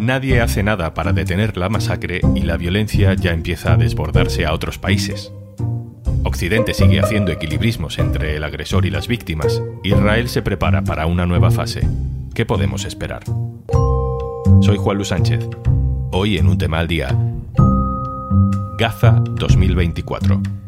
Nadie hace nada para detener la masacre y la violencia ya empieza a desbordarse a otros países. Occidente sigue haciendo equilibrismos entre el agresor y las víctimas. Israel se prepara para una nueva fase. ¿Qué podemos esperar? Soy Juan Luis Sánchez. Hoy en un tema al día. Gaza 2024.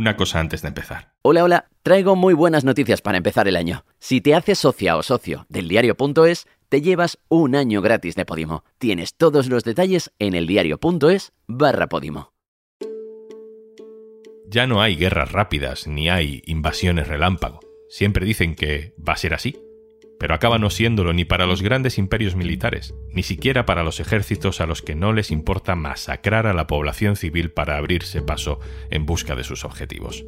Una cosa antes de empezar. Hola, hola. Traigo muy buenas noticias para empezar el año. Si te haces socia o socio del diario.es, te llevas un año gratis de Podimo. Tienes todos los detalles en eldiario.es barra Podimo. Ya no hay guerras rápidas ni hay invasiones relámpago. Siempre dicen que va a ser así, pero acaba no siéndolo ni para los grandes imperios militares, ni siquiera para los ejércitos a los que no les importa masacrar a la población civil para abrirse paso en busca de sus objetivos.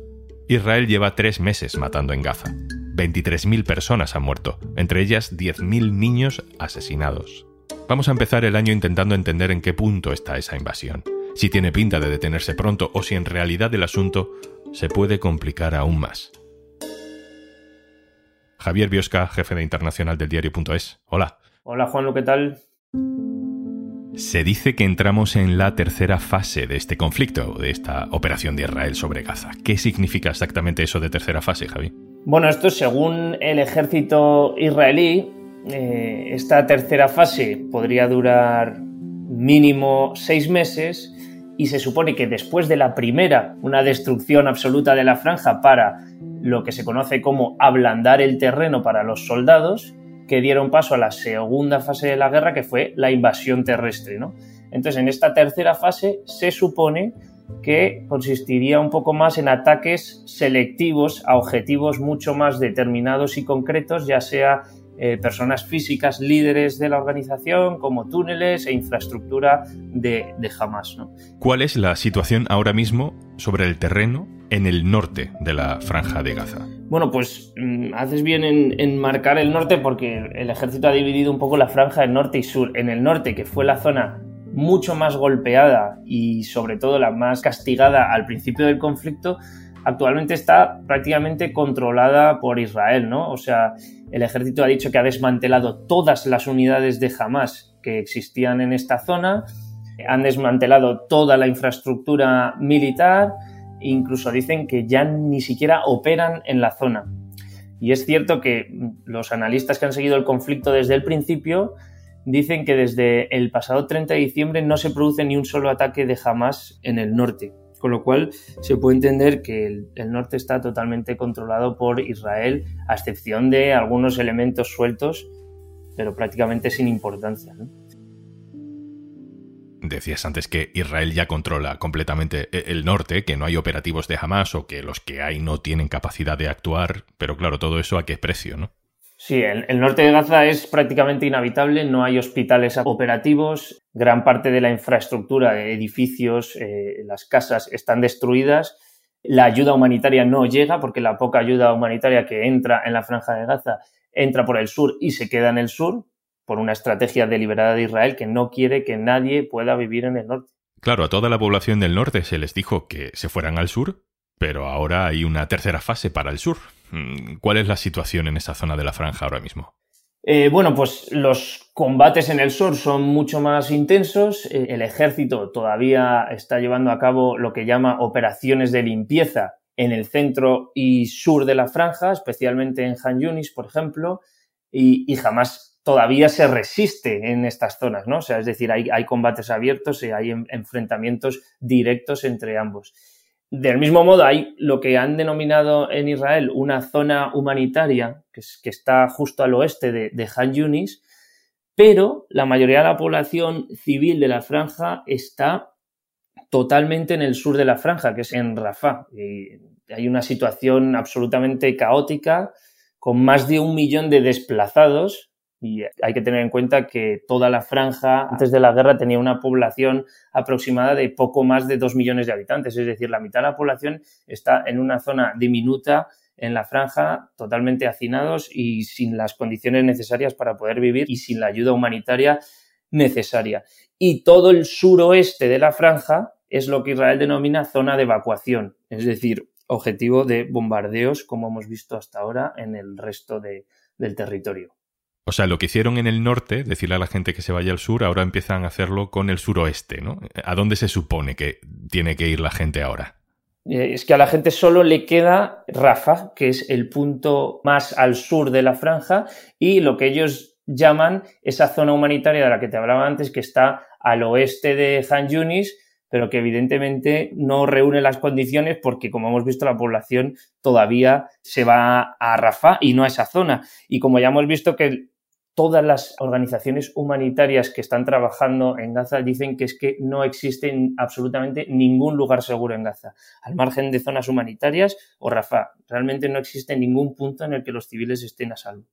Israel lleva tres meses matando en Gaza. 23.000 personas han muerto, entre ellas 10.000 niños asesinados. Vamos a empezar el año intentando entender en qué punto está esa invasión, si tiene pinta de detenerse pronto o si en realidad el asunto se puede complicar aún más. Javier Biosca, jefe de internacional del diario.es. Hola. Hola Juan, ¿qué tal? Se dice que entramos en la tercera fase de este conflicto, de esta operación de Israel sobre Gaza. ¿Qué significa exactamente eso de tercera fase, Javi? Bueno, esto según el ejército israelí, eh, esta tercera fase podría durar mínimo seis meses y se supone que después de la primera, una destrucción absoluta de la franja para lo que se conoce como ablandar el terreno para los soldados, que dieron paso a la segunda fase de la guerra, que fue la invasión terrestre. ¿no? Entonces, en esta tercera fase se supone que consistiría un poco más en ataques selectivos a objetivos mucho más determinados y concretos, ya sea eh, personas físicas líderes de la organización, como túneles e infraestructura de, de Hamas. ¿Cuál es la situación ahora mismo sobre el terreno en el norte de la franja de Gaza? Bueno, pues mm, haces bien en, en, marcar el norte porque el ejército ha dividido un poco la franja en norte y sur. En el norte, que fue la zona mucho más golpeada y sobre todo la más castigada al principio del conflicto, actualmente está prácticamente controlada por Israel, ¿no? O sea, el ejército ha dicho que ha desmantelado todas las unidades de Hamas que existían en esta zona, han desmantelado toda la infraestructura militar, incluso dicen que ya ni siquiera operan en la zona. Y es cierto que los analistas que han seguido el conflicto desde el principio dicen que desde el pasado 30 de diciembre no se produce ni un solo ataque de Hamas en el norte, con lo cual se puede entender que el, norte está totalmente controlado por Israel, a excepción de algunos elementos sueltos, pero prácticamente sin importancia. Decías antes que Israel ya controla completamente e, el norte, que no hay operativos de Hamas o que los que hay no tienen capacidad de actuar, pero claro, todo eso a qué precio, ¿no? Sí, el, norte de Gaza es prácticamente inhabitable, no hay hospitales operativos, gran parte de la infraestructura edificios, eh, las casas están destruidas, la ayuda humanitaria no llega porque la poca ayuda humanitaria que entra en la franja de Gaza entra por el sur y se queda en el sur por una estrategia deliberada de Israel que no quiere que nadie pueda vivir en el norte. Claro, a toda la población del norte se les dijo que se fueran al sur, pero ahora hay una tercera fase para el sur. Mm, ¿Cuál es la situación en esa zona de la franja ahora mismo? Eh, bueno, pues los combates en el sur son mucho más intensos. Eh, el ejército todavía está llevando a cabo lo que llama operaciones de limpieza en el centro y sur de la franja, especialmente en Han Yunis, por ejemplo, y, jamás todavía se resiste en estas zonas, ¿no? O sea, es decir, hay, hay combates abiertos y hay enfrentamientos directos entre ambos. Del mismo modo, hay lo que han denominado en Israel una zona humanitaria, que, está justo al oeste de, de Han Yunis, pero la mayoría de la población civil de la franja está totalmente en el sur de la franja, que es en Rafah. Y hay una situación absolutamente caótica, con más de un millón de desplazados y hay que tener en cuenta que toda la franja antes de la guerra tenía una población aproximada de poco más de dos millones de habitantes. Es decir, la mitad de la población está en una zona diminuta en la franja, totalmente hacinados y sin las condiciones necesarias para poder vivir y sin la ayuda humanitaria necesaria. Y todo el suroeste de la franja es lo que Israel denomina zona de evacuación. Es decir, objetivo de bombardeos, como hemos visto hasta ahora en el resto del territorio. O sea, lo que hicieron en el norte, decirle a la gente que se vaya al sur, ahora empiezan a hacerlo con el suroeste, ¿no? ¿A dónde se supone que tiene que ir la gente ahora? Eh, es que a la gente solo le queda Rafa, que es el punto más al sur de la franja, y lo que ellos llaman esa zona humanitaria de la que te hablaba antes, que está al oeste de Han Yunis, pero que evidentemente no reúne las condiciones porque, como hemos visto, la población todavía se va a Rafah y no a esa zona. Y como ya hemos visto que todas las organizaciones humanitarias que están trabajando en Gaza dicen que es que no existe absolutamente ningún lugar seguro en Gaza, al margen de zonas humanitarias o Rafah. Realmente no existe ningún punto en el que los civiles estén a salvo.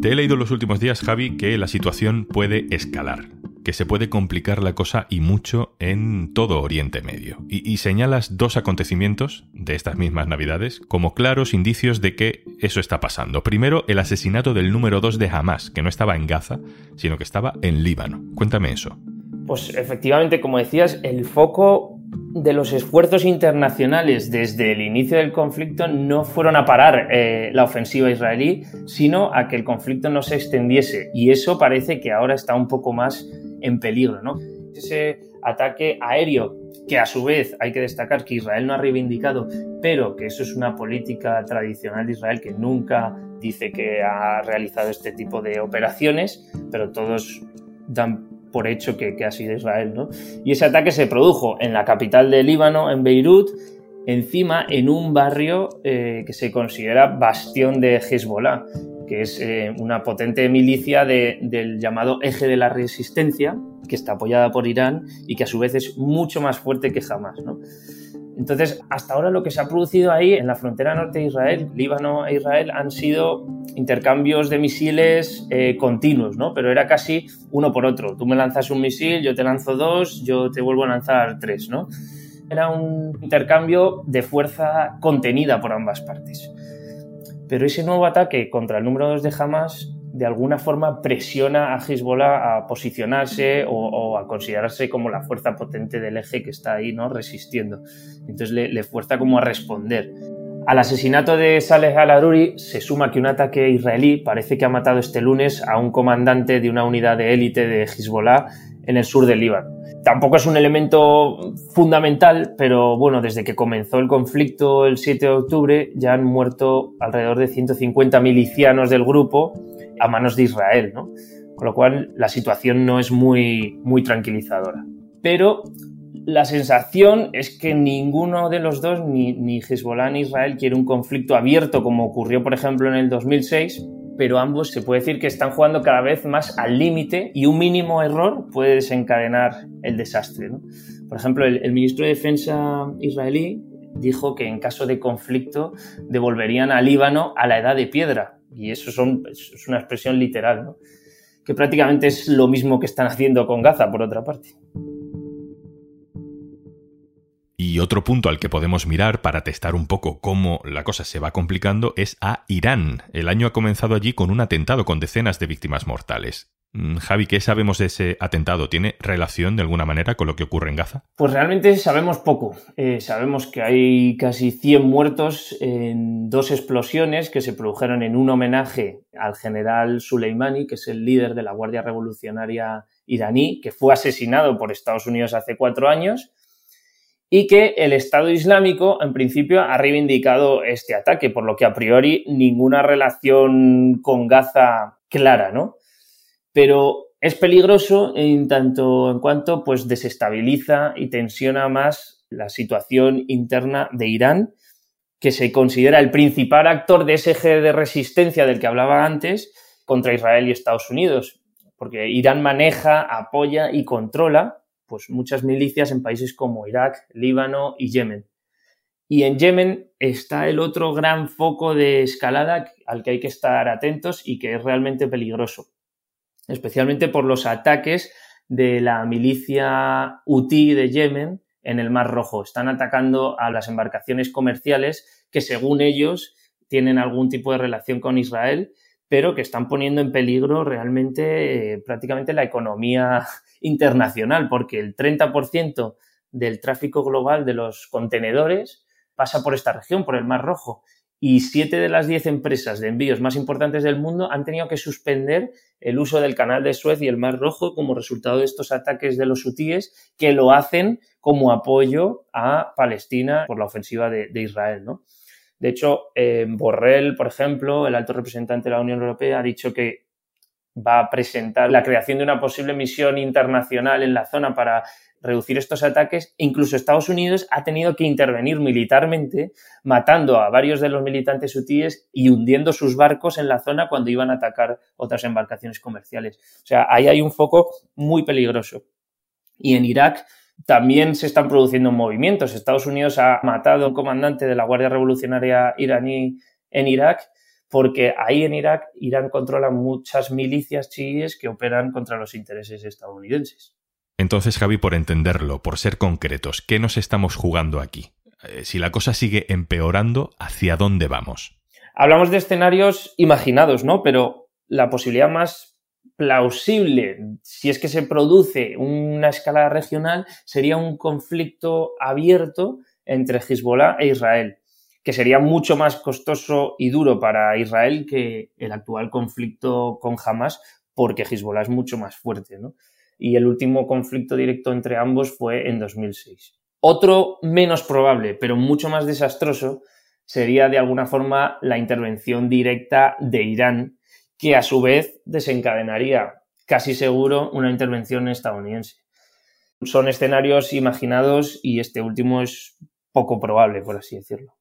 Te he leído los últimos días, Javi, que la situación puede escalar que se puede complicar la cosa y mucho en todo Oriente Medio. Y, señalas dos acontecimientos de estas mismas Navidades como claros indicios de que eso está pasando. Primero, el asesinato del número 2 de Hamas, que no estaba en Gaza, sino que estaba en Líbano. Cuéntame eso. Pues efectivamente, como decías, el foco de los esfuerzos internacionales desde el inicio del conflicto no fueron a parar eh, la ofensiva israelí, sino a que el conflicto no se extendiese. Y eso parece que ahora está un poco más en peligro, ¿no? Ese ataque aéreo, que a su vez hay que destacar que Israel no ha reivindicado, pero que eso es una política tradicional de Israel que nunca dice que ha realizado este tipo de operaciones, pero todos dan por hecho que, ha sido Israel, ¿no? Y ese ataque se produjo en la capital de Líbano, en Beirut, encima en un barrio eh, que se considera bastión de Hezbollah que es eh, una potente milicia del llamado eje de la resistencia, que está apoyada por Irán y que a su vez es mucho más fuerte que jamás. Entonces, hasta ahora lo que se ha producido ahí en la frontera norte de Israel, Líbano e Israel, han sido intercambios de misiles eh, continuos, ¿no? Pero era casi uno por otro. Tú me lanzas un misil, yo te lanzo dos, yo te vuelvo a lanzar tres, ¿no? Era un intercambio de fuerza contenida por ambas partes. Pero ese nuevo ataque contra el número 2 de Hamas de alguna forma presiona a Hezbollah a posicionarse o, a considerarse como la fuerza potente del eje que está ahí ¿no? resistiendo. Entonces le, fuerza como a responder. Al asesinato de Saleh al-Aruri se suma que un ataque israelí parece que ha matado este lunes a un comandante de una unidad de élite de Hezbollah en el sur del Líbano. Tampoco es un elemento fundamental, pero bueno, desde que comenzó el conflicto el 7 de octubre ya han muerto alrededor de 150 milicianos del grupo a manos de Israel, ¿no? Con lo cual la situación no es muy, muy tranquilizadora. Pero la sensación es que ninguno de los dos, ni, ni Hezbollah ni Israel, quiere un conflicto abierto como ocurrió, por ejemplo, en el 2006, pero ambos se puede decir que están jugando cada vez más al límite y un mínimo error puede desencadenar el desastre. Por ejemplo, el, ministro de Defensa israelí dijo que en caso de conflicto devolverían a Líbano a la edad de piedra. Y eso es una expresión literal, que prácticamente es lo mismo que están haciendo con Gaza, por otra parte. Y otro punto al que podemos mirar para testar un poco cómo la cosa se va complicando es a Irán. El año ha comenzado allí con un atentado con decenas de víctimas mortales. Mm, Javi, ¿qué sabemos de ese atentado? ¿Tiene relación de alguna manera con lo que ocurre en Gaza? Pues realmente sabemos poco. Eh, sabemos que hay casi 100 muertos en dos explosiones que se produjeron en un homenaje al general Soleimani, que es el líder de la Guardia Revolucionaria iraní, que fue asesinado por Estados Unidos hace cuatro años y que el Estado Islámico en principio ha reivindicado este ataque, por lo que a priori ninguna relación con Gaza clara, ¿no? Pero es peligroso en tanto en cuanto pues desestabiliza y tensiona más la situación interna de Irán, que se considera el principal actor de ese eje de resistencia del que hablaba antes contra Israel y Estados Unidos, porque Irán maneja, apoya y controla pues muchas milicias en países como Irak, Líbano y Yemen. Y en Yemen está el otro gran foco de escalada al que hay que estar atentos y que es realmente peligroso, especialmente por los ataques de la milicia Houthi de Yemen en el Mar Rojo. Están atacando a las embarcaciones comerciales que según ellos tienen algún tipo de relación con Israel, pero que están poniendo en peligro realmente eh, prácticamente la economía internacional, porque el 30% del tráfico global de los contenedores pasa por esta región, por el Mar Rojo. Y siete de las diez empresas de envíos más importantes del mundo han tenido que suspender el uso del canal de Suez y el Mar Rojo como resultado de estos ataques de los hutíes que lo hacen como apoyo a Palestina por la ofensiva de, Israel. ¿no? De hecho, Borrell, por ejemplo, el alto representante de la Unión Europea, ha dicho que va a presentar la creación de una posible misión internacional en la zona para reducir estos ataques. Incluso Estados Unidos ha tenido que intervenir militarmente, matando a varios de los militantes hutíes y hundiendo sus barcos en la zona cuando iban a atacar otras embarcaciones comerciales. O sea, ahí hay un foco muy peligroso. Y en Irak también se están produciendo movimientos. Estados Unidos ha matado un comandante de la Guardia Revolucionaria iraní en Irak porque ahí en Irak Irán controla muchas milicias chiíes que operan contra los intereses estadounidenses. Entonces, Javi, por entenderlo, por ser concretos, ¿qué nos estamos jugando aquí? Eh, si la cosa sigue empeorando, ¿hacia dónde vamos? Hablamos de escenarios imaginados, ¿no? Pero la posibilidad más plausible, si es que se produce una escala regional, sería un conflicto abierto entre Hezbollah e Israel, que sería mucho más costoso y duro para Israel que el actual conflicto con Hamas, porque Hezbollah es mucho más fuerte, ¿no? y el último conflicto directo entre ambos fue en 2006. Otro menos probable, pero mucho más desastroso, sería de alguna forma la intervención directa de Irán, que a su vez desencadenaría casi seguro una intervención estadounidense. Son escenarios imaginados y este último es poco probable, por así decirlo.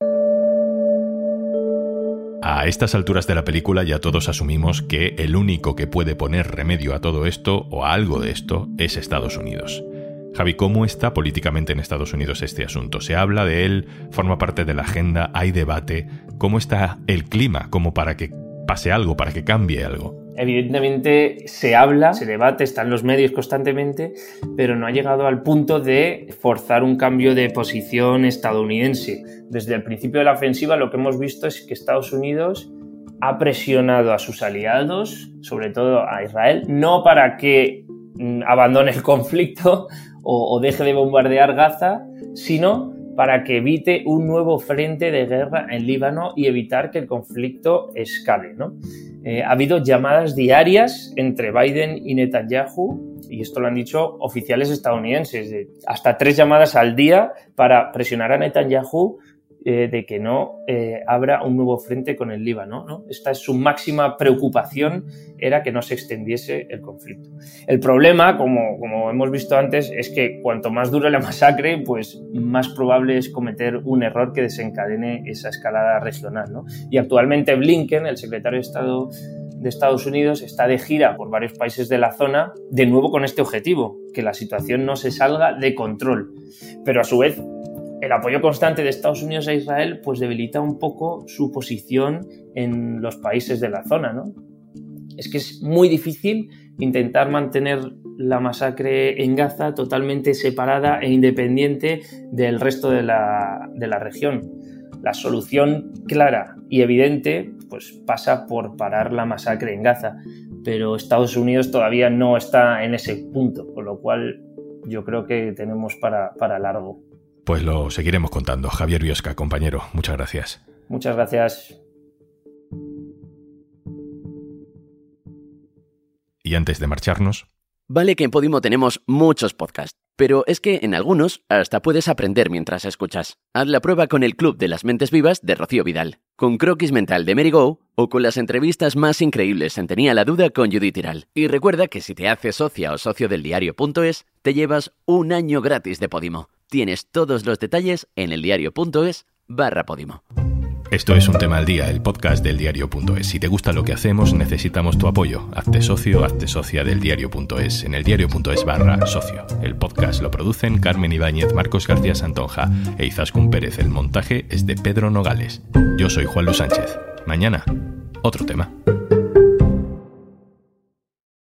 A estas alturas de la película ya todos asumimos que el único que puede poner remedio a todo esto o a algo de esto es Estados Unidos. Javi, ¿cómo está políticamente en Estados Unidos este asunto? ¿Se habla de él? ¿Forma parte de la agenda? ¿Hay debate? ¿Cómo está el clima como para que pase algo, para que cambie algo? Evidentemente se habla, se debate, está en los medios constantemente, pero no ha llegado al punto de forzar un cambio de posición estadounidense. Desde el principio de la ofensiva lo que hemos visto es que Estados Unidos ha presionado a sus aliados, sobre todo a Israel, no para que mm, abandone el conflicto o, deje de bombardear Gaza, sino para que evite un nuevo frente de guerra en Líbano y evitar que el conflicto escale. ¿no? Eh, ha habido llamadas diarias entre Biden y Netanyahu, y esto lo han dicho oficiales estadounidenses, hasta tres llamadas al día para presionar a Netanyahu eh, de que no eh, abra un nuevo frente con el Líbano. ¿no? Esta es su máxima preocupación, era que no se extendiese el conflicto. El problema, como, como hemos visto antes, es que cuanto más dure la masacre, pues más probable es cometer un error que desencadene esa escalada regional. ¿no? Y actualmente Blinken, el secretario de Estado de Estados Unidos está de gira por varios países de la zona, de nuevo con este objetivo, que la situación no se salga de control. Pero a su vez el apoyo constante de Estados Unidos a Israel pues debilita un poco su posición en los países de la zona, ¿no? Es que es muy difícil intentar mantener la masacre en Gaza totalmente separada e independiente del resto de la, de la región. La solución clara y evidente pues pasa por parar la masacre en Gaza, pero Estados Unidos todavía no está en ese punto, con lo cual yo creo que tenemos para, para largo. Pues lo seguiremos contando. Javier Biosca, compañero, muchas gracias. Muchas gracias. Y antes de marcharnos... Vale que en Podimo tenemos muchos podcasts, pero es que en algunos hasta puedes aprender mientras escuchas. Haz la prueba con el Club de las Mentes Vivas de Rocío Vidal, con Croquis Mental de Go o con las entrevistas más increíbles en Tenía la Duda con Judith Tiral. Y recuerda que si te haces socia o socio del diario.es, te llevas un año gratis de Podimo. Tienes todos los detalles en eldiario.es barra Podimo. Esto es un tema al día, el podcast del diario.es. Si te gusta lo que hacemos, necesitamos tu apoyo. Hazte socio, hazte socia del diario.es en el diario.es barra socio. El podcast lo producen Carmen Ibáñez, Marcos García Santonja e Izaskun Pérez. El montaje es de Pedro Nogales. Yo soy Juan Luis Sánchez. Mañana, otro tema.